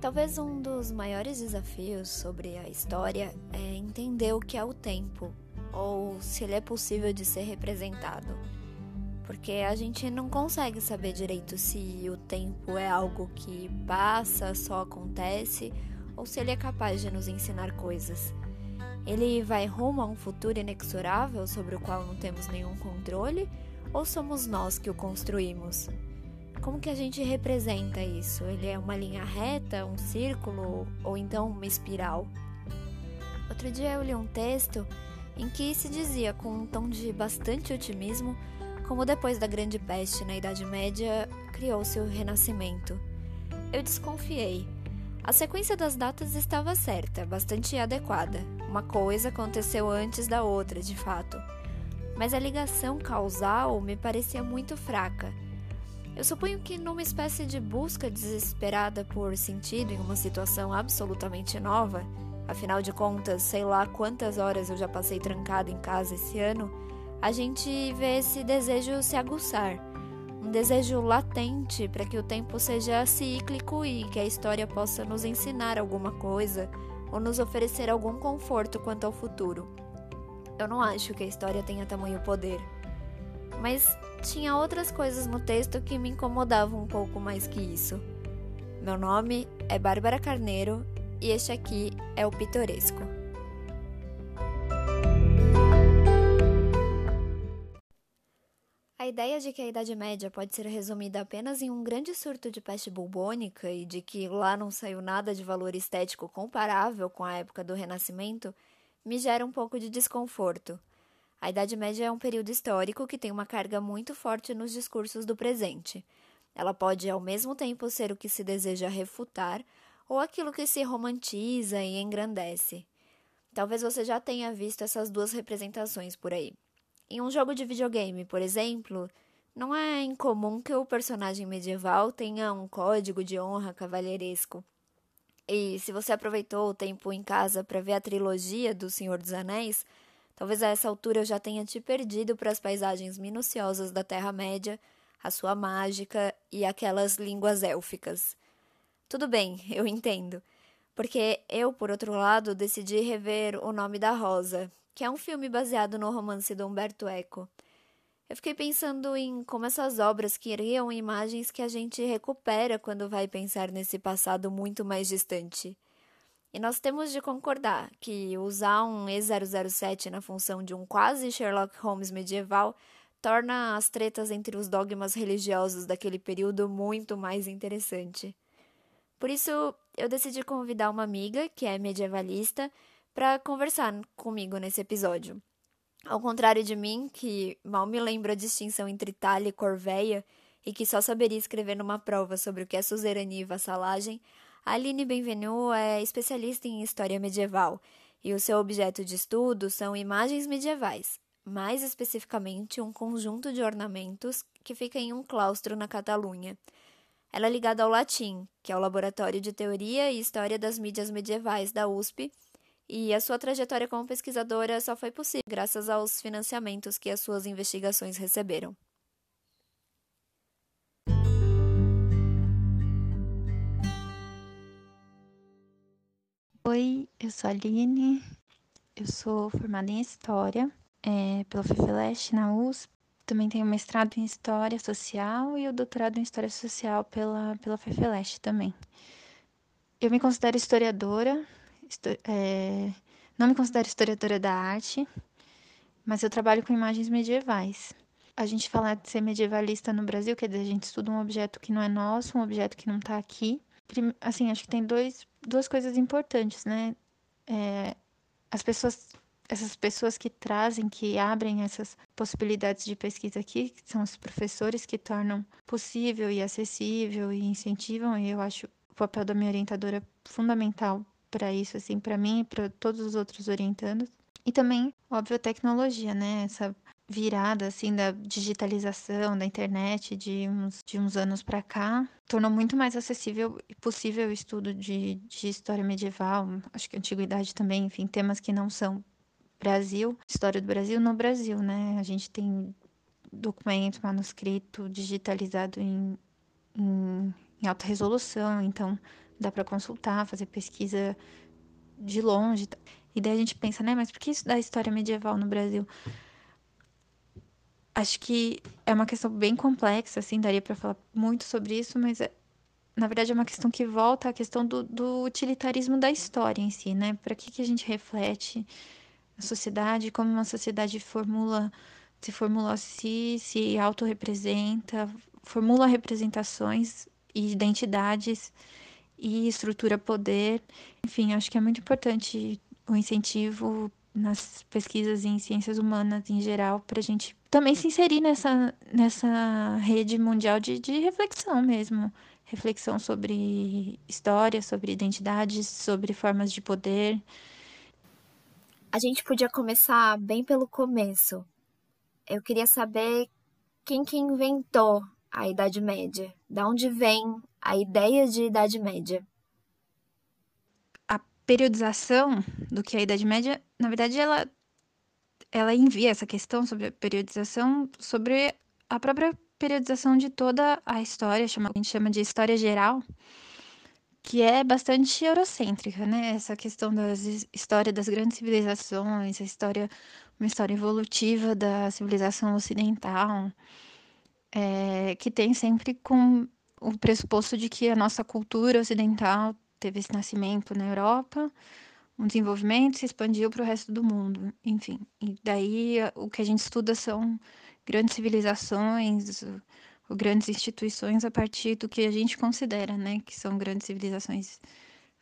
Talvez um dos maiores desafios sobre a história é entender o que é o tempo, ou se ele é possível de ser representado. Porque a gente não consegue saber direito se o tempo é algo que passa, só acontece, ou se ele é capaz de nos ensinar coisas. Ele vai rumo a um futuro inexorável sobre o qual não temos nenhum controle, ou somos nós que o construímos? Como que a gente representa isso? Ele é uma linha reta, um círculo ou então uma espiral? Outro dia eu li um texto em que se dizia com um tom de bastante otimismo como depois da Grande Peste na Idade Média criou-se o Renascimento. Eu desconfiei. A sequência das datas estava certa, bastante adequada. Uma coisa aconteceu antes da outra, de fato. Mas a ligação causal me parecia muito fraca eu suponho que numa espécie de busca desesperada por sentido em uma situação absolutamente nova, afinal de contas, sei lá quantas horas eu já passei trancada em casa esse ano, a gente vê esse desejo se aguçar. Um desejo latente para que o tempo seja cíclico e que a história possa nos ensinar alguma coisa ou nos oferecer algum conforto quanto ao futuro. Eu não acho que a história tenha tamanho poder. Mas tinha outras coisas no texto que me incomodavam um pouco mais que isso. Meu nome é Bárbara Carneiro e este aqui é o Pitoresco. A ideia de que a Idade Média pode ser resumida apenas em um grande surto de peste bubônica e de que lá não saiu nada de valor estético comparável com a época do Renascimento me gera um pouco de desconforto. A Idade Média é um período histórico que tem uma carga muito forte nos discursos do presente. Ela pode, ao mesmo tempo, ser o que se deseja refutar ou aquilo que se romantiza e engrandece. Talvez você já tenha visto essas duas representações por aí. Em um jogo de videogame, por exemplo, não é incomum que o personagem medieval tenha um código de honra cavalheiresco. E se você aproveitou o tempo em casa para ver a trilogia do Senhor dos Anéis, Talvez a essa altura eu já tenha te perdido para as paisagens minuciosas da Terra-média, a sua mágica e aquelas línguas élficas. Tudo bem, eu entendo. Porque eu, por outro lado, decidi rever O Nome da Rosa, que é um filme baseado no romance de Humberto Eco. Eu fiquei pensando em como essas obras criam imagens que a gente recupera quando vai pensar nesse passado muito mais distante. E nós temos de concordar que usar um E007 na função de um quase Sherlock Holmes medieval torna as tretas entre os dogmas religiosos daquele período muito mais interessante. Por isso, eu decidi convidar uma amiga, que é medievalista, para conversar comigo nesse episódio. Ao contrário de mim, que mal me lembro a distinção entre talha e corveia e que só saberia escrever numa prova sobre o que é suzerania e vassalagem, Aline Benvenu é especialista em história medieval e o seu objeto de estudo são imagens medievais, mais especificamente um conjunto de ornamentos que fica em um claustro na Catalunha. Ela é ligada ao Latim, que é o Laboratório de Teoria e História das Mídias Medievais da USP, e a sua trajetória como pesquisadora só foi possível graças aos financiamentos que as suas investigações receberam. Oi, eu sou a Aline, eu sou formada em História é, pela FEFELESH na USP. Também tenho mestrado em História Social e o doutorado em História Social pela, pela FEFELESH também. Eu me considero historiadora, é, não me considero historiadora da arte, mas eu trabalho com imagens medievais. A gente falar de ser medievalista no Brasil, quer dizer, a gente estuda um objeto que não é nosso, um objeto que não está aqui, assim, acho que tem dois, duas coisas importantes, né? É, as pessoas, essas pessoas que trazem, que abrem essas possibilidades de pesquisa aqui, que são os professores que tornam possível e acessível e incentivam, e eu acho o papel da minha orientadora fundamental para isso, assim, para mim e para todos os outros orientandos. E também, óbvio, a tecnologia, né? Essa virada assim da digitalização da internet de uns, de uns anos para cá tornou muito mais acessível e possível o estudo de, de história medieval, acho que antiguidade também, enfim, temas que não são Brasil, história do Brasil no Brasil, né? A gente tem documento, manuscrito digitalizado em, em, em alta resolução, então dá para consultar, fazer pesquisa de longe. E daí a gente pensa, né, mas por que isso da história medieval no Brasil? Acho que é uma questão bem complexa, assim, daria para falar muito sobre isso, mas é, na verdade é uma questão que volta à questão do, do utilitarismo da história em si, né? Para que, que a gente reflete a sociedade, como uma sociedade formula, se formula a si, se autorrepresenta, formula representações e identidades e estrutura poder. Enfim, acho que é muito importante o incentivo nas pesquisas em ciências humanas em geral, para a gente também se inserir nessa, nessa rede mundial de, de reflexão mesmo. Reflexão sobre história, sobre identidades, sobre formas de poder. A gente podia começar bem pelo começo. Eu queria saber quem que inventou a Idade Média. Da onde vem a ideia de Idade Média? A periodização do que é a Idade Média, na verdade, ela, ela envia essa questão sobre a periodização, sobre a própria periodização de toda a história, chama, a gente chama de história geral, que é bastante eurocêntrica, né? Essa questão da história das grandes civilizações, a história, uma história evolutiva da civilização ocidental, é, que tem sempre com o pressuposto de que a nossa cultura ocidental teve esse nascimento na Europa, um desenvolvimento se expandiu para o resto do mundo, enfim. E daí o que a gente estuda são grandes civilizações, grandes instituições a partir do que a gente considera, né, que são grandes civilizações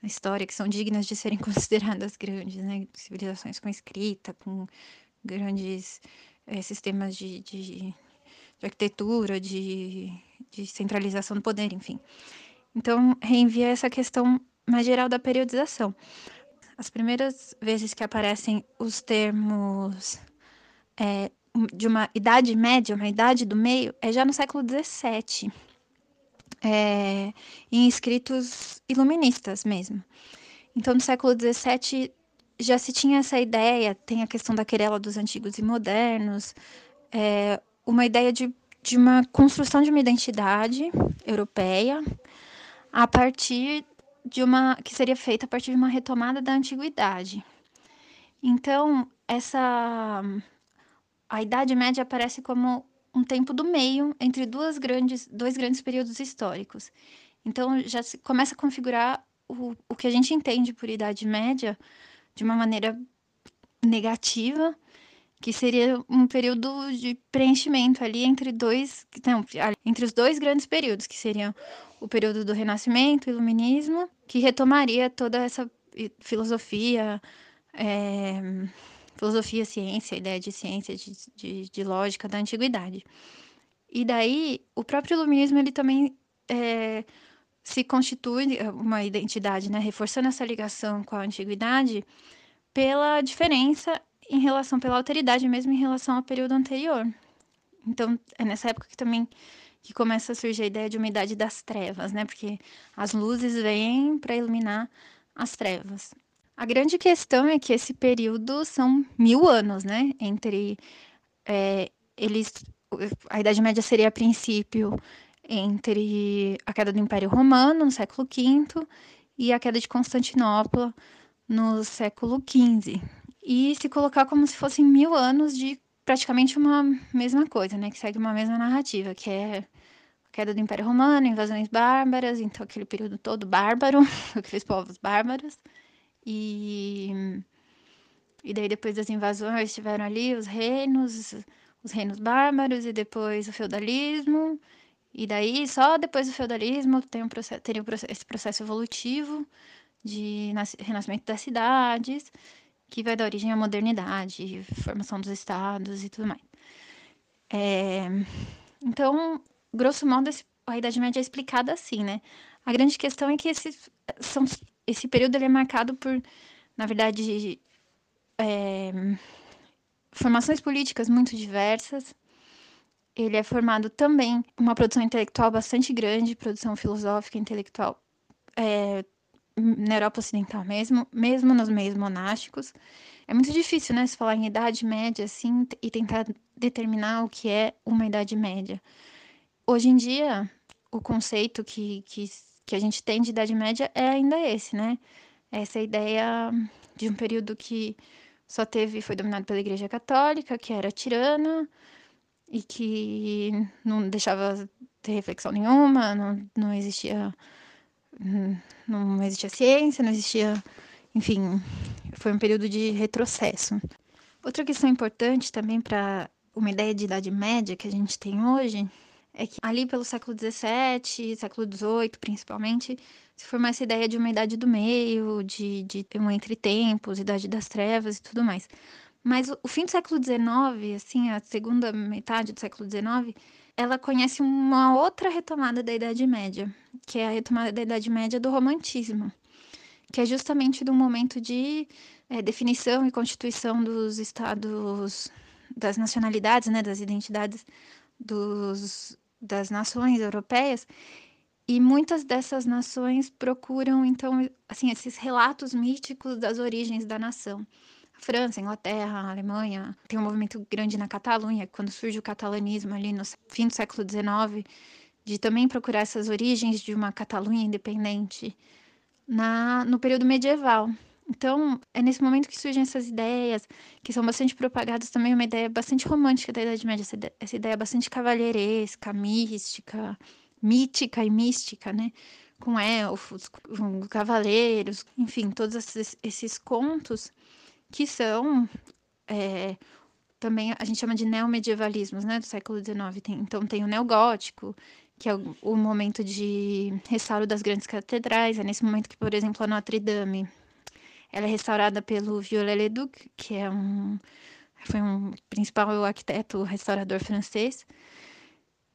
na história, que são dignas de serem consideradas grandes, né, civilizações com escrita, com grandes é, sistemas de, de de arquitetura, de, de centralização do poder, enfim. Então, reenvia essa questão mais geral da periodização. As primeiras vezes que aparecem os termos é, de uma idade média, uma idade do meio, é já no século XVII, é, em escritos iluministas mesmo. Então, no século XVII já se tinha essa ideia, tem a questão da querela dos antigos e modernos, é, uma ideia de, de uma construção de uma identidade europeia a partir de uma que seria feita a partir de uma retomada da antiguidade. Então, essa a Idade Média aparece como um tempo do meio entre duas grandes, dois grandes períodos históricos. Então, já se começa a configurar o, o que a gente entende por Idade Média de uma maneira negativa, que seria um período de preenchimento ali entre dois, não, entre os dois grandes períodos, que seriam o período do Renascimento, Iluminismo, que retomaria toda essa filosofia, é, filosofia, ciência, ideia de ciência, de, de, de, lógica da antiguidade. E daí, o próprio Iluminismo, ele também é, se constitui uma identidade, né, reforçando essa ligação com a antiguidade, pela diferença em relação pela alteridade mesmo em relação ao período anterior. Então, é nessa época que também que começa a surgir a ideia de uma idade das trevas, né? Porque as luzes vêm para iluminar as trevas. A grande questão é que esse período são mil anos, né? Entre é, eles, a Idade Média seria a princípio entre a queda do Império Romano no século V e a queda de Constantinopla no século XV e se colocar como se fossem mil anos de praticamente uma mesma coisa, né? Que segue uma mesma narrativa, que é a queda do Império Romano, invasões bárbaras, então aquele período todo bárbaro, aqueles povos bárbaros. E, e daí depois das invasões tiveram ali os reinos, os reinos bárbaros e depois o feudalismo. E daí só depois do feudalismo tem um processo, teria um processo, esse processo evolutivo de renascimento das cidades que vai dar origem à modernidade, formação dos estados e tudo mais. É, então, grosso modo, a Idade Média é explicada assim, né? A grande questão é que esse, são, esse período é marcado por, na verdade, é, formações políticas muito diversas. Ele é formado também uma produção intelectual bastante grande, produção filosófica intelectual é, na Europa Ocidental mesmo, mesmo nos meios monásticos. É muito difícil, né, se falar em idade média assim e tentar determinar o que é uma idade média. Hoje em dia, o conceito que, que, que a gente tem de Idade Média é ainda esse, né? Essa ideia de um período que só teve, foi dominado pela Igreja Católica, que era tirana e que não deixava ter reflexão nenhuma, não, não existia não existia ciência, não existia, enfim, foi um período de retrocesso. Outra questão importante também para uma ideia de idade média que a gente tem hoje é que ali pelo século XVII, século XVIII principalmente, se formou essa ideia de uma idade do meio, de, de um entretempos, idade das trevas e tudo mais. Mas o, o fim do século XIX, assim, a segunda metade do século XIX, ela conhece uma outra retomada da Idade Média, que é a retomada da Idade Média do Romantismo, que é justamente do momento de é, definição e constituição dos estados, das nacionalidades, né, das identidades dos, das nações europeias, e muitas dessas nações procuram, então, assim, esses relatos míticos das origens da nação. França, Inglaterra, Alemanha, tem um movimento grande na Catalunha, quando surge o catalanismo ali no fim do século XIX, de também procurar essas origens de uma Catalunha independente na, no período medieval. Então, é nesse momento que surgem essas ideias, que são bastante propagadas também, uma ideia bastante romântica da Idade Média, essa ideia, essa ideia bastante cavalheiresca, mística, mítica e mística, né? Com elfos, com cavaleiros, enfim, todos esses, esses contos que são é, também a gente chama de neomedievalismos, né, do século XIX. Tem, então tem o neogótico, que é o, o, momento de restauro das grandes catedrais. É nesse momento que, por exemplo, a Notre Dame ela é restaurada pelo Viollet-le-Duc, que é um foi um principal arquiteto restaurador francês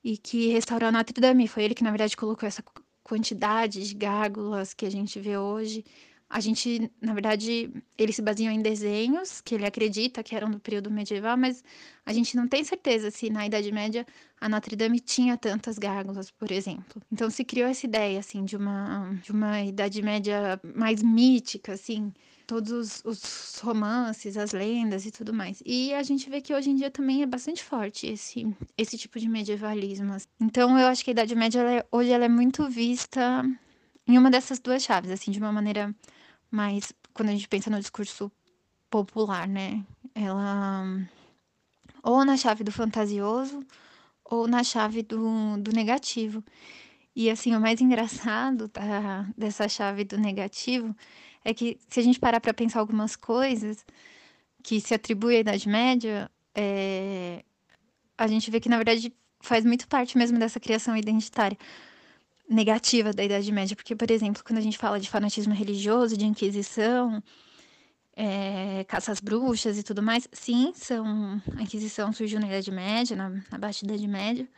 e que restaurou a Notre Dame. Foi ele que, na verdade, colocou essa quantidade de gárgulas que a gente vê hoje. A gente, na verdade, ele se baseou em desenhos que ele acredita que eram do período medieval, mas a gente não tem certeza se na Idade Média a Notre Dame tinha tantas gárgulas, por exemplo. Então se criou essa ideia assim de uma de uma Idade Média mais mítica, assim, todos os romances, as lendas e tudo mais. E a gente vê que hoje em dia também é bastante forte esse esse tipo de medievalismo. Então eu acho que a Idade Média ela é, hoje ela é muito vista em uma dessas duas chaves, assim, de uma maneira mais quando a gente pensa no discurso popular, né? Ela ou na chave do fantasioso ou na chave do, do negativo. E assim, o mais engraçado tá, dessa chave do negativo é que se a gente parar para pensar algumas coisas que se atribui à Idade Média, é, a gente vê que na verdade faz muito parte mesmo dessa criação identitária negativa da Idade Média, porque, por exemplo, quando a gente fala de fanatismo religioso, de Inquisição, é, bruxas e tudo mais, sim, são, a Inquisição surgiu na Idade Média, na, na Baixa Idade Média,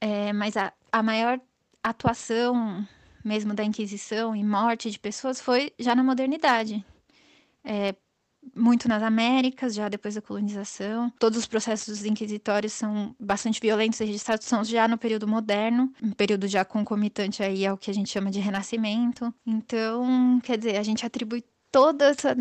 é, mas a, a maior atuação mesmo da Inquisição e morte de pessoas foi já na modernidade. É, muito nas Américas, já depois da colonização. Todos os processos inquisitórios são bastante violentos e registrados são já no período moderno, um período já concomitante aí ao que a gente chama de renascimento. Então, quer dizer, a gente atribui toda essa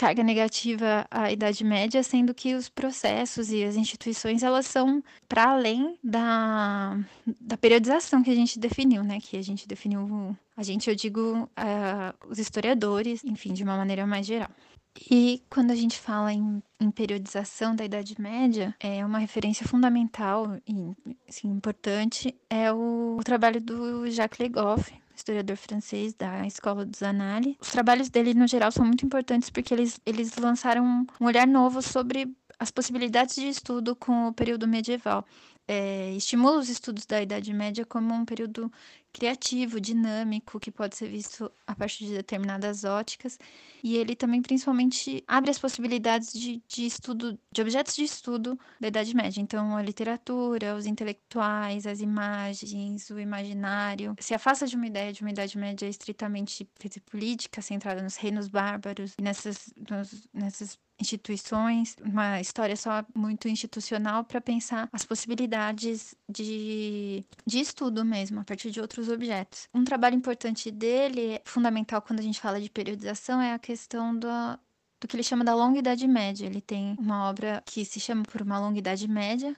carga negativa à Idade Média, sendo que os processos e as instituições elas são para além da, da periodização que a gente definiu, né? Que a gente definiu, a gente, eu digo, uh, os historiadores, enfim, de uma maneira mais geral. E quando a gente fala em, em, periodização da Idade Média, é uma referência fundamental e assim, importante é o, o trabalho do Jacques Le Goff, historiador francês da Escola dos Annales. Os trabalhos dele, no geral, são muito importantes porque eles, eles lançaram um olhar novo sobre as possibilidades de estudo com o período medieval. É, estimula os estudos da Idade Média como um período criativo, dinâmico, que pode ser visto a partir de determinadas óticas. E ele também, principalmente, abre as possibilidades de, de estudo, de objetos de estudo da Idade Média. Então, a literatura, os intelectuais, as imagens, o imaginário. Se afasta de uma ideia de uma Idade Média estritamente política, centrada nos reinos bárbaros, nessas, nos, nessas instituições, uma história só muito institucional para pensar as possibilidades de, de estudo mesmo, a partir de outros objetos. Um trabalho importante dele, fundamental quando a gente fala de periodização, é a questão do, do que ele chama da longa idade média. Ele tem uma obra que se chama por uma longa idade média.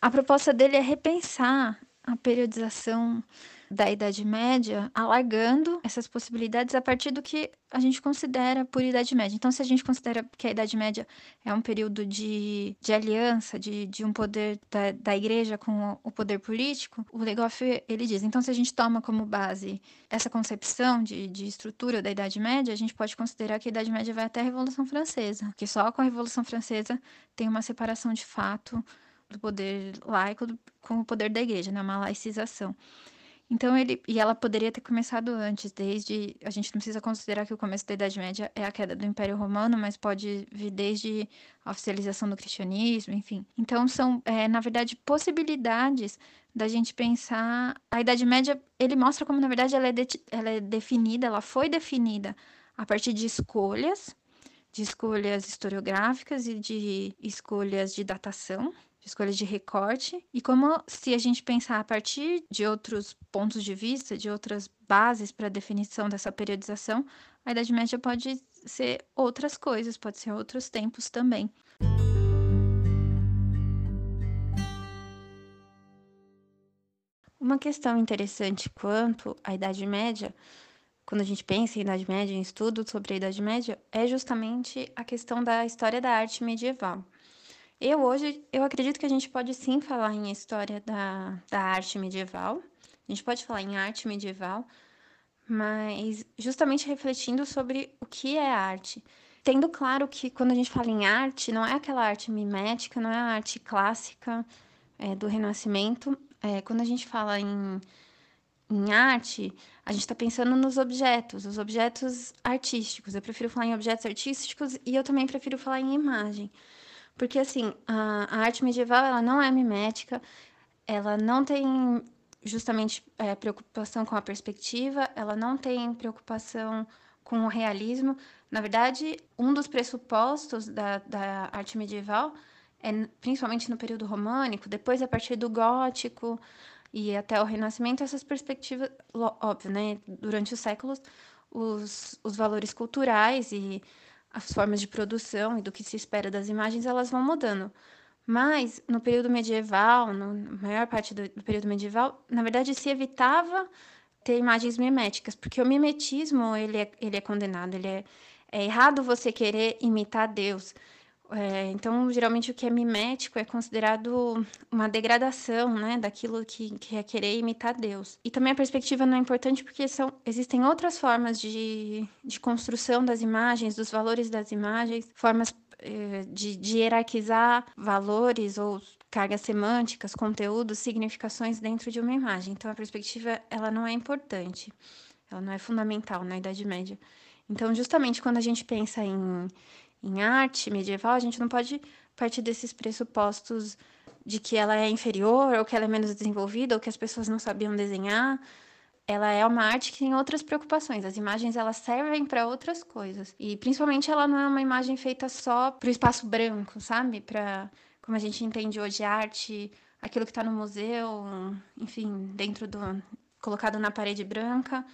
A proposta dele é repensar a periodização da Idade Média, alargando essas possibilidades a partir do que a gente considera por Idade Média. Então, se a gente considera que a Idade Média é um período de, de aliança, de, de um poder da, da igreja com o poder político, o Legoff, ele diz, então se a gente toma como base essa concepção de, de estrutura da Idade Média, a gente pode considerar que a Idade Média vai até a Revolução Francesa, que só com a Revolução Francesa tem uma separação de fato do poder laico com o poder da igreja, né? uma laicização. Então ele e ela poderia ter começado antes, desde a gente não precisa considerar que o começo da Idade Média é a queda do Império Romano, mas pode vir desde a oficialização do cristianismo, enfim. Então são, é, na verdade, possibilidades da gente pensar a Idade Média. Ele mostra como na verdade ela é, de, ela é definida, ela foi definida a partir de escolhas, de escolhas historiográficas e de escolhas de datação escolha de recorte, e como se a gente pensar a partir de outros pontos de vista, de outras bases para a definição dessa periodização, a Idade Média pode ser outras coisas, pode ser outros tempos também. Uma questão interessante quanto à Idade Média, quando a gente pensa em Idade Média, em estudo sobre a Idade Média, é justamente a questão da história da arte medieval. Eu hoje, eu acredito que a gente pode sim falar em história da, da arte medieval. A gente pode falar em arte medieval, mas justamente refletindo sobre o que é arte. Tendo claro que quando a gente fala em arte, não é aquela arte mimética, não é a arte clássica é, do Renascimento. É, quando a gente fala em, em arte, a gente está pensando nos objetos, os objetos artísticos. Eu prefiro falar em objetos artísticos e eu também prefiro falar em imagem. Porque, assim, a, a arte medieval, ela não é mimética, ela não tem justamente é, preocupação com a perspectiva, ela não tem preocupação com o realismo. Na verdade, um dos pressupostos da, da arte medieval é, principalmente no período românico, depois a partir do gótico e até o renascimento, essas perspectivas, óbvio, né? Durante os séculos, os, os valores culturais e as formas de produção e do que se espera das imagens, elas vão mudando. Mas no período medieval, na maior parte do, do período medieval, na verdade se evitava ter imagens miméticas, porque o mimetismo ele é, ele é condenado, ele é, é errado você querer imitar Deus. É, então, geralmente, o que é mimético é considerado uma degradação né, daquilo que, que é querer imitar Deus. E também a perspectiva não é importante porque são, existem outras formas de, de construção das imagens, dos valores das imagens, formas é, de, de hierarquizar valores ou cargas semânticas, conteúdos, significações dentro de uma imagem. Então, a perspectiva ela não é importante, ela não é fundamental na Idade Média. Então, justamente quando a gente pensa em em arte medieval, a gente não pode partir desses pressupostos de que ela é inferior, ou que ela é menos desenvolvida, ou que as pessoas não sabiam desenhar. Ela é uma arte que tem outras preocupações. As imagens elas servem para outras coisas. E principalmente ela não é uma imagem feita só para o espaço branco, sabe? Para como a gente entende hoje arte, aquilo que está no museu, enfim, dentro do colocado na parede branca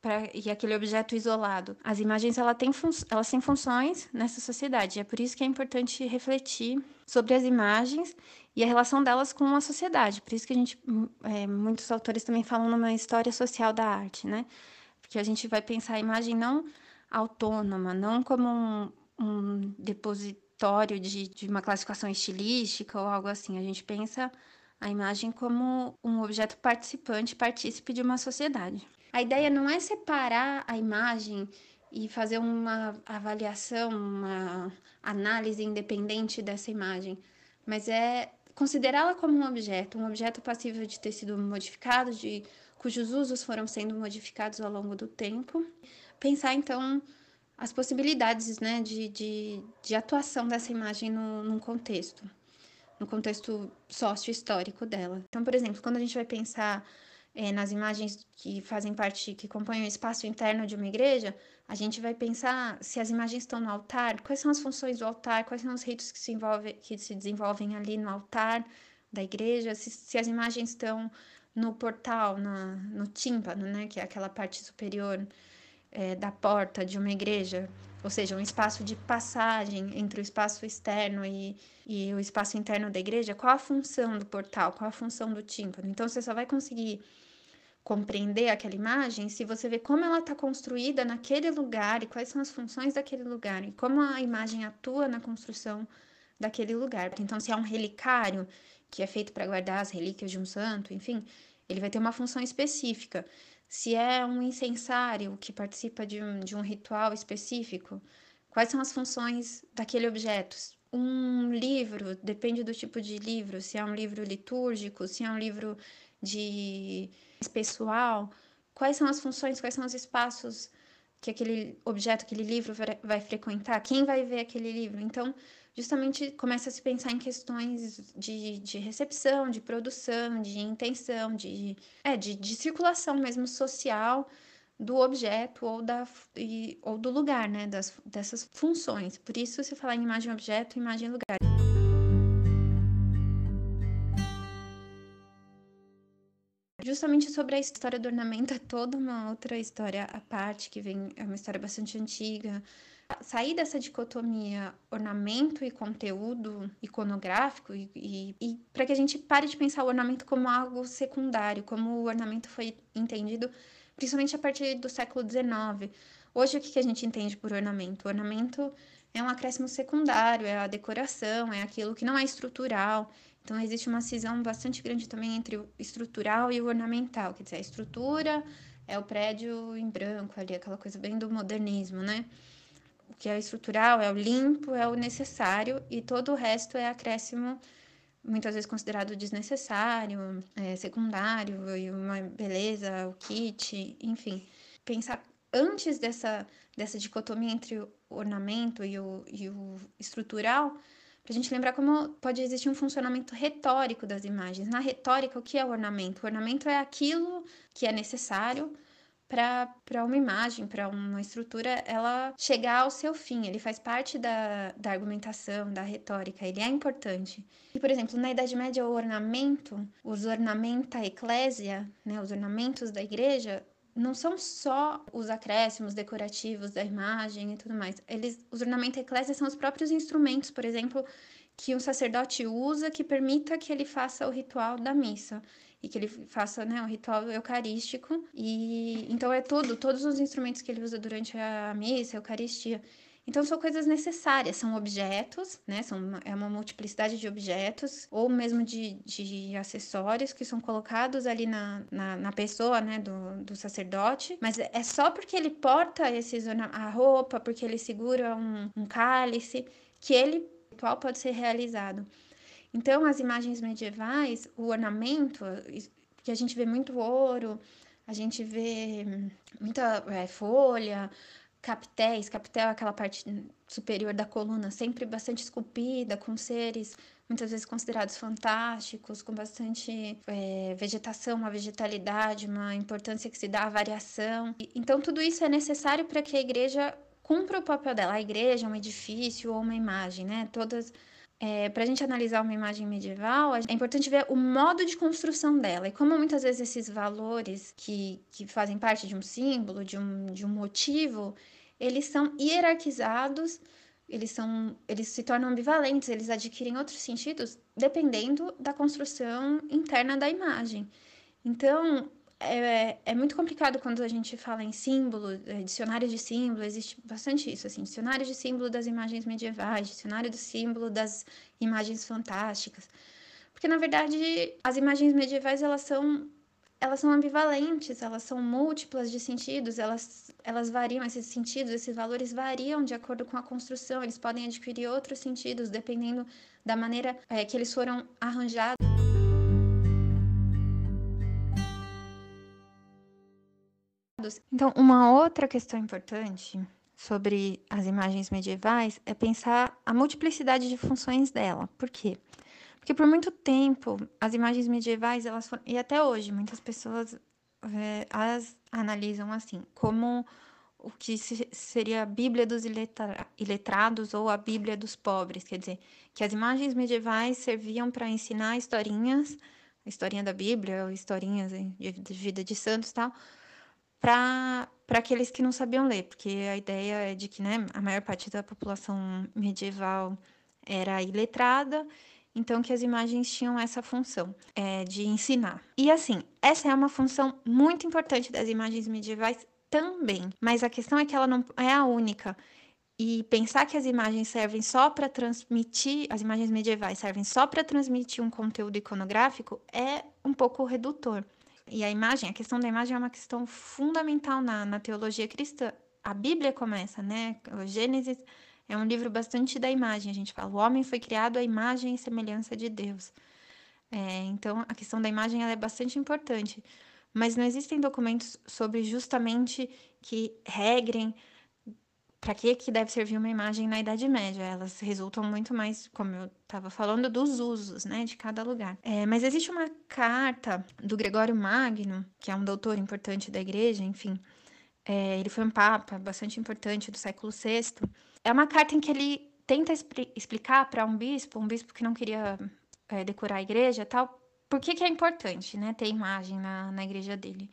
pra, e aquele objeto isolado. As imagens ela tem elas têm funções nessa sociedade. É por isso que é importante refletir sobre as imagens e a relação delas com a sociedade. Por isso que a gente, é, muitos autores também falam numa história social da arte, né? Porque a gente vai pensar a imagem não autônoma, não como um, um depositório de, de uma classificação estilística ou algo assim. A gente pensa a imagem como um objeto participante, partícipe de uma sociedade. A ideia não é separar a imagem e fazer uma avaliação, uma análise independente dessa imagem, mas é considerá-la como um objeto, um objeto passível de ter sido modificado, de cujos usos foram sendo modificados ao longo do tempo. Pensar então as possibilidades né, de, de, de atuação dessa imagem no, num contexto, no contexto sócio-histórico dela. Então, por exemplo, quando a gente vai pensar é, nas imagens que fazem parte, que compõem o espaço interno de uma igreja, a gente vai pensar se as imagens estão no altar, quais são as funções do altar, quais são os ritos que se, envolve, que se desenvolvem ali no altar da igreja, se, se as imagens estão no portal, na, no tímpano, né, que é aquela parte superior é, da porta de uma igreja, ou seja, um espaço de passagem entre o espaço externo e, e o espaço interno da igreja, qual a função do portal, qual a função do tímpano. Então, você só vai conseguir compreender aquela imagem se você vê como ela está construída naquele lugar e quais são as funções daquele lugar e como a imagem atua na construção daquele lugar. Então, se é um relicário que é feito para guardar as relíquias de um santo, enfim, ele vai ter uma função específica. Se é um incensário que participa de um, de um ritual específico, quais são as funções daquele objeto? Um livro, depende do tipo de livro, se é um livro litúrgico, se é um livro de pessoal, quais são as funções, quais são os espaços que aquele objeto, aquele livro vai frequentar, quem vai ver aquele livro. Então, justamente começa a se pensar em questões de, de recepção, de produção, de intenção, de, é, de, de circulação mesmo social do objeto ou, da, e, ou do lugar, né, das, dessas funções. Por isso, se falar em imagem-objeto, imagem-lugar. Justamente sobre a história do ornamento, é toda uma outra história à parte, que vem, é uma história bastante antiga. Sair dessa dicotomia ornamento e conteúdo iconográfico e, e, e para que a gente pare de pensar o ornamento como algo secundário, como o ornamento foi entendido principalmente a partir do século XIX. Hoje, o que a gente entende por ornamento? O ornamento é um acréscimo secundário, é a decoração, é aquilo que não é estrutural. Então, existe uma cisão bastante grande também entre o estrutural e o ornamental. Quer dizer, a estrutura é o prédio em branco ali, aquela coisa bem do modernismo, né? O que é estrutural é o limpo, é o necessário, e todo o resto é acréscimo, muitas vezes considerado desnecessário, é, secundário, e uma beleza, o kit, enfim. Pensar antes dessa, dessa dicotomia entre o ornamento e o, e o estrutural para a gente lembrar como pode existir um funcionamento retórico das imagens. Na retórica, o que é o ornamento? O ornamento é aquilo que é necessário para uma imagem, para uma estrutura, ela chegar ao seu fim. Ele faz parte da, da argumentação, da retórica, ele é importante. E, por exemplo, na Idade Média, o ornamento, os ornamenta eclésia, né, os ornamentos da igreja, não são só os acréscimos decorativos da imagem e tudo mais. Eles, os ornamentos eclésia são os próprios instrumentos, por exemplo, que um sacerdote usa que permita que ele faça o ritual da missa e que ele faça né, o ritual eucarístico. E então é tudo, todos os instrumentos que ele usa durante a missa, a Eucaristia. Então, são coisas necessárias, são objetos, né? São é uma multiplicidade de objetos, ou mesmo de, de acessórios que são colocados ali na, na, na pessoa, né? Do, do sacerdote. Mas é só porque ele porta esses, a roupa, porque ele segura um, um cálice, que ele ritual pode ser realizado. Então, as imagens medievais, o ornamento, que a gente vê muito ouro, a gente vê muita é, folha, capitéis, capitel é aquela parte superior da coluna, sempre bastante esculpida, com seres muitas vezes considerados fantásticos, com bastante é, vegetação, uma vegetalidade, uma importância que se dá à variação. Então, tudo isso é necessário para que a igreja cumpra o papel dela. A igreja, um edifício ou uma imagem, né? Todas. É, para a gente analisar uma imagem medieval, é importante ver o modo de construção dela e como muitas vezes esses valores que, que fazem parte de um símbolo, de um, de um motivo, eles são hierarquizados, eles, são, eles se tornam ambivalentes, eles adquirem outros sentidos dependendo da construção interna da imagem. Então, é, é muito complicado quando a gente fala em símbolo, é, dicionário de símbolo, existe bastante isso, assim, dicionário de símbolo das imagens medievais, dicionário do símbolo das imagens fantásticas. Porque, na verdade, as imagens medievais, elas são elas são ambivalentes, elas são múltiplas de sentidos, elas, elas variam, esses sentidos, esses valores variam de acordo com a construção, eles podem adquirir outros sentidos dependendo da maneira é, que eles foram arranjados. Então, uma outra questão importante sobre as imagens medievais é pensar a multiplicidade de funções dela. Por quê? Porque por muito tempo, as imagens medievais, elas foram, e até hoje, muitas pessoas é, as analisam assim, como o que seria a Bíblia dos iletrados ou a Bíblia dos pobres, quer dizer, que as imagens medievais serviam para ensinar historinhas, a historinha da Bíblia, historinhas de, vida de santos tal, para aqueles que não sabiam ler, porque a ideia é de que né, a maior parte da população medieval era iletrada então que as imagens tinham essa função é, de ensinar. E assim, essa é uma função muito importante das imagens medievais também, mas a questão é que ela não é a única. E pensar que as imagens servem só para transmitir, as imagens medievais servem só para transmitir um conteúdo iconográfico é um pouco redutor. E a imagem, a questão da imagem é uma questão fundamental na, na teologia cristã. A Bíblia começa, né? O Gênesis é um livro bastante da imagem. A gente fala, o homem foi criado à imagem e semelhança de Deus. É, então, a questão da imagem é bastante importante. Mas não existem documentos sobre justamente que regrem para que, que deve servir uma imagem na Idade Média. Elas resultam muito mais, como eu estava falando, dos usos né, de cada lugar. É, mas existe uma carta do Gregório Magno, que é um doutor importante da igreja, enfim. É, ele foi um papa bastante importante do século VI. É uma carta em que ele tenta expli explicar para um bispo, um bispo que não queria é, decorar a igreja tal, por que, que é importante né, ter imagem na, na igreja dele.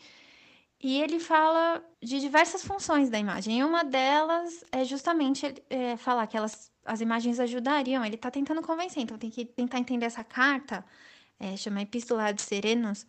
E ele fala de diversas funções da imagem. E uma delas é justamente é, falar que elas, as imagens ajudariam. Ele está tentando convencer, então tem que tentar entender essa carta, é, chama Epístola de Serenos.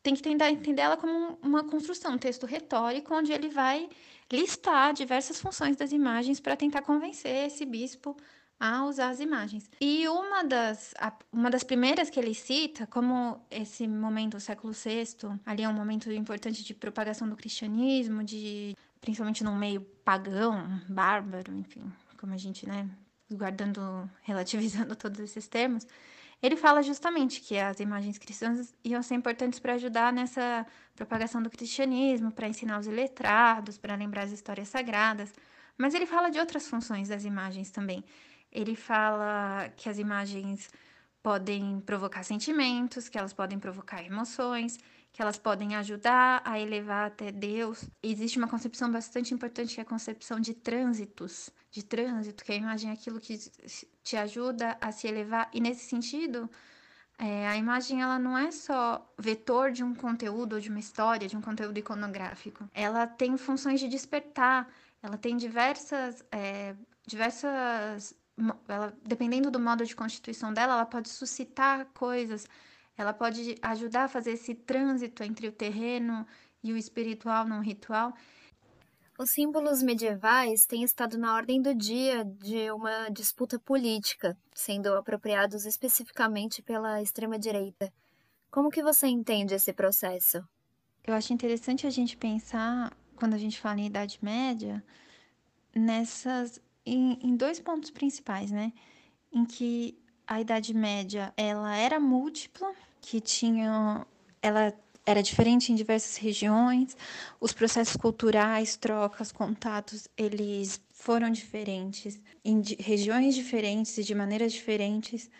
Tem que tentar entender ela como uma construção, um texto retórico, onde ele vai listar diversas funções das imagens para tentar convencer esse bispo a usar as imagens. E uma das, uma das primeiras que ele cita, como esse momento, o século VI, ali é um momento importante de propagação do cristianismo, de principalmente num meio pagão, bárbaro, enfim, como a gente, né, guardando, relativizando todos esses termos, ele fala justamente que as imagens cristãs iam ser importantes para ajudar nessa propagação do cristianismo, para ensinar os iletrados, para lembrar as histórias sagradas. Mas ele fala de outras funções das imagens também. Ele fala que as imagens podem provocar sentimentos, que elas podem provocar emoções, que elas podem ajudar a elevar até Deus. Existe uma concepção bastante importante que é a concepção de trânsitos, de trânsito, que a imagem é aquilo que te ajuda a se elevar. E nesse sentido, é, a imagem ela não é só vetor de um conteúdo ou de uma história, de um conteúdo iconográfico. Ela tem funções de despertar. Ela tem diversas, é, diversas ela, dependendo do modo de constituição dela, ela pode suscitar coisas, ela pode ajudar a fazer esse trânsito entre o terreno e o espiritual não ritual. Os símbolos medievais têm estado na ordem do dia de uma disputa política, sendo apropriados especificamente pela extrema-direita. Como que você entende esse processo? Eu acho interessante a gente pensar, quando a gente fala em Idade Média, nessas em, em dois pontos principais, né? Em que a Idade Média ela era múltipla, que tinha, ela era diferente em diversas regiões, os processos culturais, trocas, contatos, eles foram diferentes em regiões diferentes e de maneiras diferentes.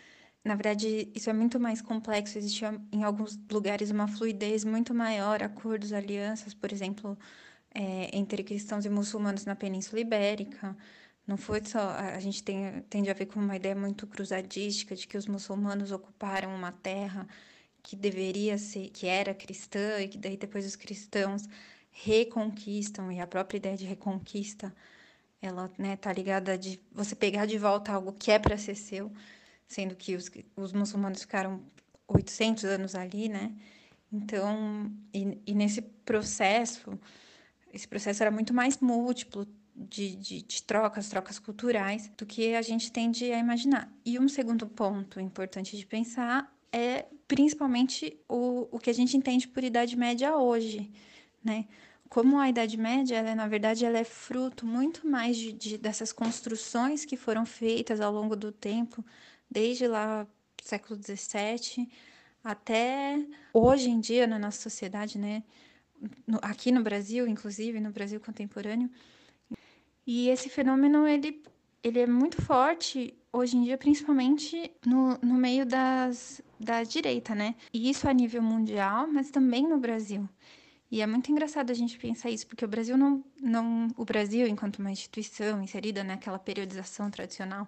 Na verdade, isso é muito mais complexo. Existia em alguns lugares uma fluidez muito maior, acordos, alianças, por exemplo, é, entre cristãos e muçulmanos na Península Ibérica. Não foi só. A gente tem, tende a ver com uma ideia muito cruzadística de que os muçulmanos ocuparam uma terra que deveria ser, que era cristã, e que daí depois os cristãos reconquistam, e a própria ideia de reconquista, ela né, tá ligada de você pegar de volta algo que é para ser seu, sendo que os, os muçulmanos ficaram 800 anos ali, né? Então, e, e nesse processo, esse processo era muito mais múltiplo, de, de, de, trocas, trocas culturais, do que a gente tende a imaginar. E um segundo ponto importante de pensar é principalmente o, o que a gente entende por Idade Média hoje, né? Como a Idade Média, ela, é, na verdade, ela é fruto muito mais de, de, dessas construções que foram feitas ao longo do tempo, desde lá século XVII até hoje em dia na nossa sociedade, né? Aqui no Brasil, inclusive, no Brasil contemporâneo, e esse fenômeno, ele, ele é muito forte hoje em dia, principalmente no, no meio das, da direita, né? E isso a nível mundial, mas também no Brasil. E é muito engraçado a gente pensar isso, porque o Brasil não, não o Brasil, enquanto uma instituição inserida naquela periodização tradicional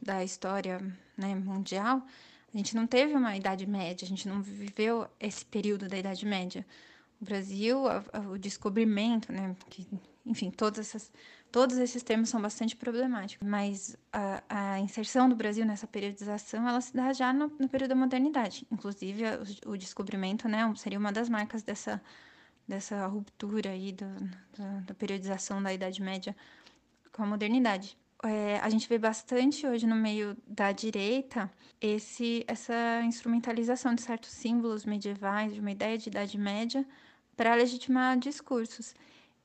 da história né, mundial, a gente não teve uma Idade Média, a gente não viveu esse período da Idade Média. O Brasil, o descobrimento, né, que, enfim, todas essas Todos esses termos são bastante problemáticos, mas a, a inserção do Brasil nessa periodização ela se dá já no, no período da modernidade. Inclusive, o, o, descobrimento né, seria uma das marcas dessa, dessa ruptura aí do, do, da periodização da Idade Média com a modernidade. É, a gente vê bastante hoje no meio da direita esse, essa instrumentalização de certos símbolos medievais, de uma ideia de Idade Média, para legitimar discursos.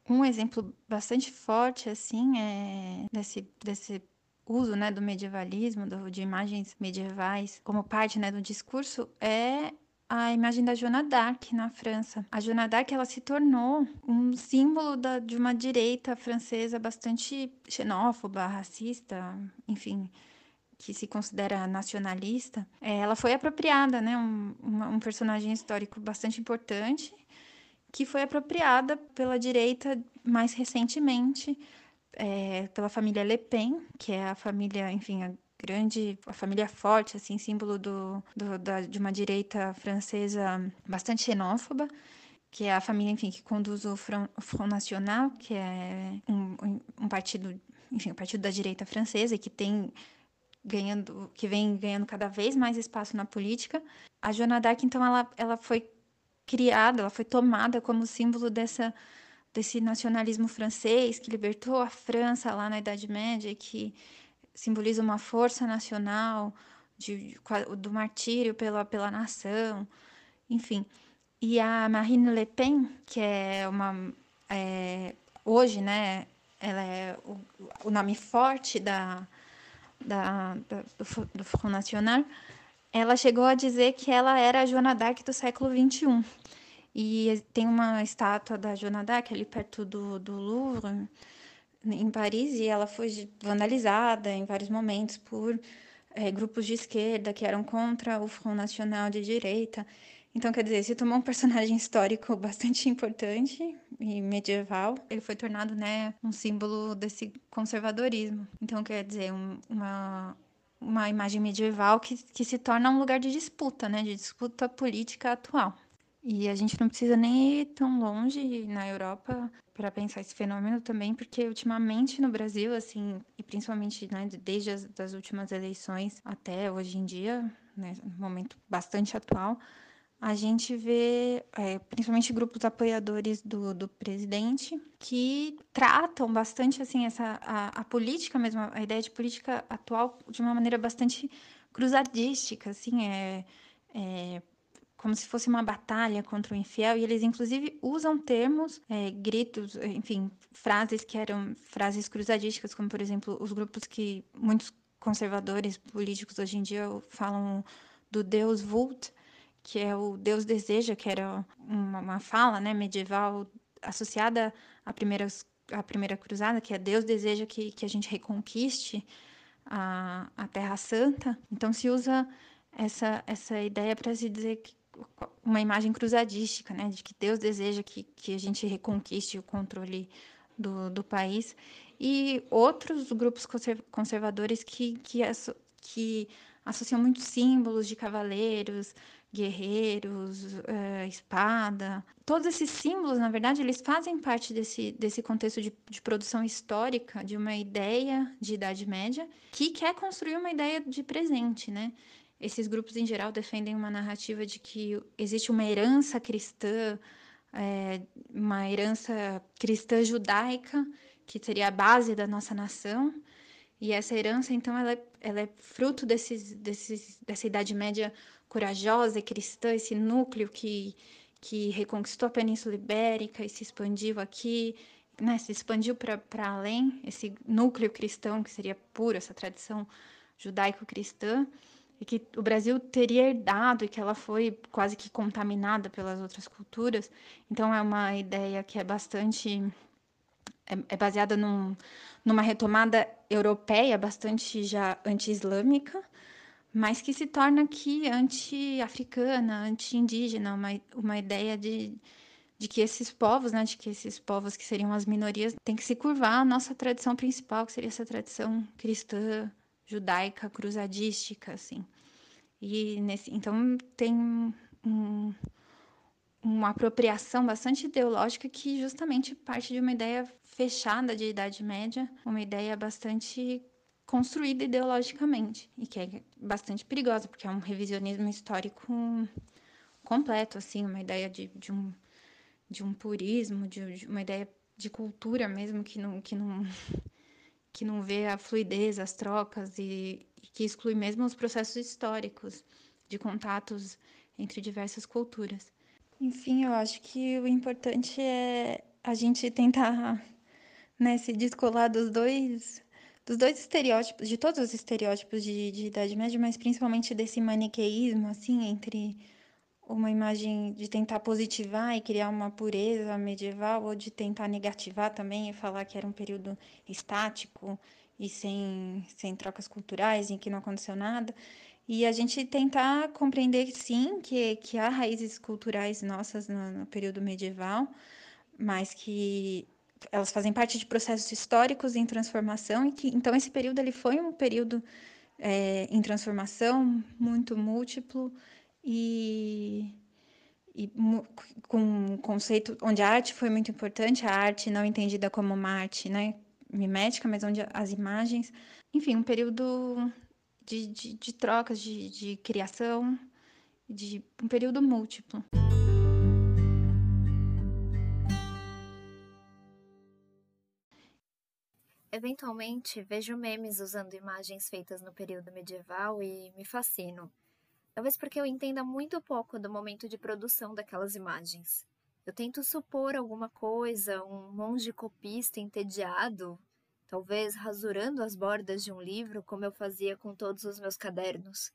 Um exemplo bastante forte, assim, é desse, desse uso né, do medievalismo, do, de imagens medievais como parte né, do discurso, é a imagem da Joana d'Arc na França. A Joana d'Arc ela se tornou um símbolo da, de uma direita francesa bastante xenófoba, racista, enfim, que se considera nacionalista. É, ela foi apropriada, né, um, um personagem histórico bastante importante que foi apropriada pela direita mais recentemente, é, pela família Le Pen, que é a família, enfim, a grande, a família forte, assim, símbolo do, do da, de uma direita francesa bastante xenófoba, que é a família, enfim, que conduz o Front, Front National, que é um, um partido, enfim, um partido da direita francesa, que tem ganhando, que vem ganhando cada vez mais espaço na política. A Joana d'Arc, então, ela, ela foi criada, ela foi tomada como símbolo dessa desse nacionalismo francês que libertou a França lá na Idade Média, que simboliza uma força nacional de, do martírio pela, pela nação, enfim. E a Marine Le Pen, que é uma é, hoje, né, ela é o, o nome forte da, da, da do, do Front National, ela chegou a dizer que ela era a Joana d'Arc do século XXI. E tem uma estátua da Joana d'Arc ali perto do, do Louvre, em Paris, e ela foi vandalizada em vários momentos por é, grupos de esquerda que eram contra o Front Nacional de direita. Então, quer dizer, se tomou um personagem histórico bastante importante e medieval, ele foi tornado, né, um símbolo desse conservadorismo. Então, quer dizer, um, uma, uma imagem medieval que, que se torna um lugar de disputa, né? De disputa política atual. E a gente não precisa nem ir tão longe na Europa para pensar esse fenômeno também, porque ultimamente no Brasil, assim, e principalmente né, desde as das últimas eleições até hoje em dia, né, momento bastante atual, a gente vê, é, principalmente grupos apoiadores do, do presidente, que tratam bastante assim essa a, a, política mesmo, a ideia de política atual de uma maneira bastante cruzadística, assim, é, é como se fosse uma batalha contra o infiel, e eles inclusive usam termos, é, gritos, enfim, frases que eram frases cruzadísticas, como por exemplo os grupos que muitos conservadores políticos hoje em dia falam do Deus Vult, que é o Deus deseja, que era uma, uma fala né, medieval associada à primeira, à primeira cruzada, que é Deus deseja que, que a gente reconquiste a, a Terra Santa. Então se usa essa, essa ideia para se dizer que uma imagem cruzadística, né, de que Deus deseja que, que a gente reconquiste o controle do, do país, e outros grupos conservadores que, que, que associam muitos símbolos de cavaleiros, guerreiros, uh, espada. Todos esses símbolos, na verdade, eles fazem parte desse, desse contexto de, de, produção histórica de uma ideia de Idade Média que quer construir uma ideia de presente, né? Esses grupos, em geral, defendem uma narrativa de que existe uma herança cristã, é, uma herança cristã judaica, que seria a base da nossa nação, e essa herança, então, ela é, ela é fruto desses, desses, dessa Idade Média corajosa e cristã, esse núcleo que, que reconquistou a Península Ibérica e se expandiu aqui, né, se expandiu para além, esse núcleo cristão, que seria puro, essa tradição judaico-cristã, e que o Brasil teria herdado e que ela foi quase que contaminada pelas outras culturas. Então, é uma ideia que é bastante. é, é baseada num, numa retomada europeia, bastante já anti-islâmica mas que se torna aqui anti-africana, anti-indígena, uma, uma ideia de, de que esses povos, né, de que esses povos que seriam as minorias, têm que se curvar à nossa tradição principal, que seria essa tradição cristã, judaica, cruzadística, assim. E nesse, então tem um, uma apropriação bastante ideológica que justamente parte de uma ideia fechada de Idade Média, uma ideia bastante construída ideologicamente e que é bastante perigosa, porque é um revisionismo histórico completo, assim, uma ideia de, de, um, de um purismo, de, de uma ideia de cultura mesmo que não, que não, que não vê a fluidez, as trocas e, e que exclui mesmo os processos históricos de contatos entre diversas culturas. Enfim, eu acho que o importante é a gente tentar né, se descolar dos dois dos dois estereótipos, de todos os estereótipos de, de Idade Média, mas principalmente desse maniqueísmo, assim, entre uma imagem de tentar positivar e criar uma pureza medieval, ou de tentar negativar também e falar que era um período estático e sem, sem trocas culturais, em que não aconteceu nada. E a gente tentar compreender, sim, que, que há raízes culturais nossas no, no período medieval, mas que elas fazem parte de processos históricos em transformação e que então esse período ele foi um período é, em transformação muito múltiplo e, e com um conceito onde a arte foi muito importante. A arte não entendida como uma arte né mimética mas onde as imagens enfim um período de, de, de trocas de, de criação de um período múltiplo Eventualmente, vejo memes usando imagens feitas no período medieval e me fascino. Talvez porque eu entenda muito pouco do momento de produção daquelas imagens. Eu tento supor alguma coisa, um monge copista entediado, talvez rasurando as bordas de um livro, como eu fazia com todos os meus cadernos.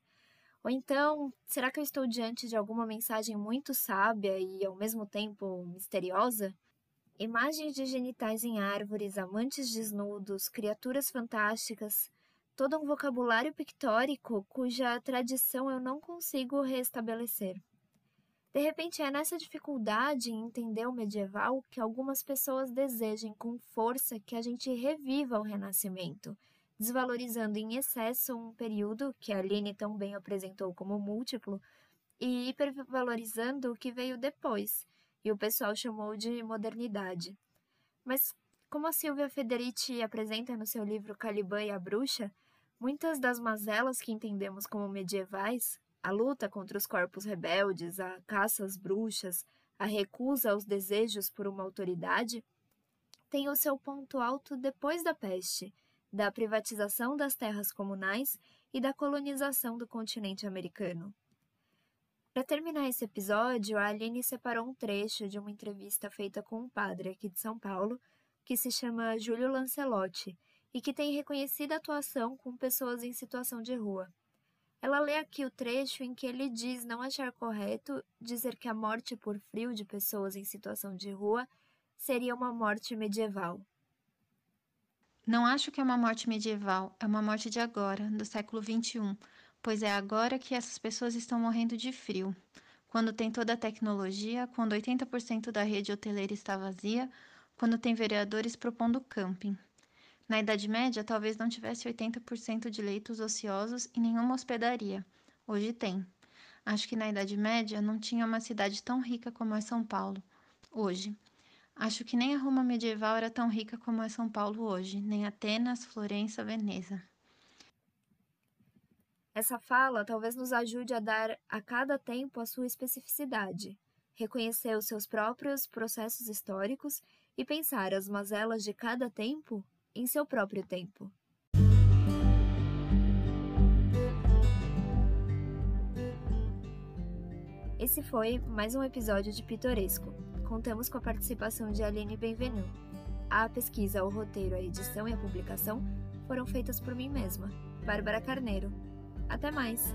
Ou então, será que eu estou diante de alguma mensagem muito sábia e ao mesmo tempo misteriosa? Imagens de genitais em árvores, amantes desnudos, criaturas fantásticas, todo um vocabulário pictórico cuja tradição eu não consigo restabelecer. De repente, é nessa dificuldade em entender o medieval que algumas pessoas desejem com força que a gente reviva o Renascimento, desvalorizando em excesso um período que a Aline tão bem apresentou como múltiplo e hipervalorizando o que veio depois e o pessoal chamou de modernidade. Mas, como a Silvia Federici apresenta no seu livro Caliban e a Bruxa, muitas das mazelas que entendemos como medievais, a luta contra os corpos rebeldes, a caça às bruxas, a recusa aos desejos por uma autoridade, têm o seu ponto alto depois da peste, da privatização das terras comunais e da colonização do continente americano. Para terminar esse episódio, a Aline separou um trecho de uma entrevista feita com um padre aqui de São Paulo, que se chama Júlio Lancelotti, e que tem reconhecida atuação com pessoas em situação de rua. Ela lê aqui o trecho em que ele diz não achar correto dizer que a morte por frio de pessoas em situação de rua seria uma morte medieval. Não acho que é uma morte medieval, é uma morte de agora, do século XXI pois é agora que essas pessoas estão morrendo de frio. Quando tem toda a tecnologia, quando 80% da rede hoteleira está vazia, quando tem vereadores propondo camping. Na Idade Média, talvez não tivesse 80% de leitos ociosos e nenhuma hospedaria. Hoje tem. Acho que na Idade Média não tinha uma cidade tão rica como é São Paulo. Hoje. Acho que nem a Roma medieval era tão rica como é São Paulo hoje, nem Atenas, Florença, Veneza. Essa fala talvez nos ajude a dar a cada tempo a sua especificidade, reconhecer os seus próprios processos históricos e pensar as mazelas de cada tempo em seu próprio tempo. Esse foi mais um episódio de Pitoresco. Contamos com a participação de Aline Benvenu. A pesquisa, o roteiro, a edição e a publicação foram feitas por mim mesma, Bárbara Carneiro. Até mais!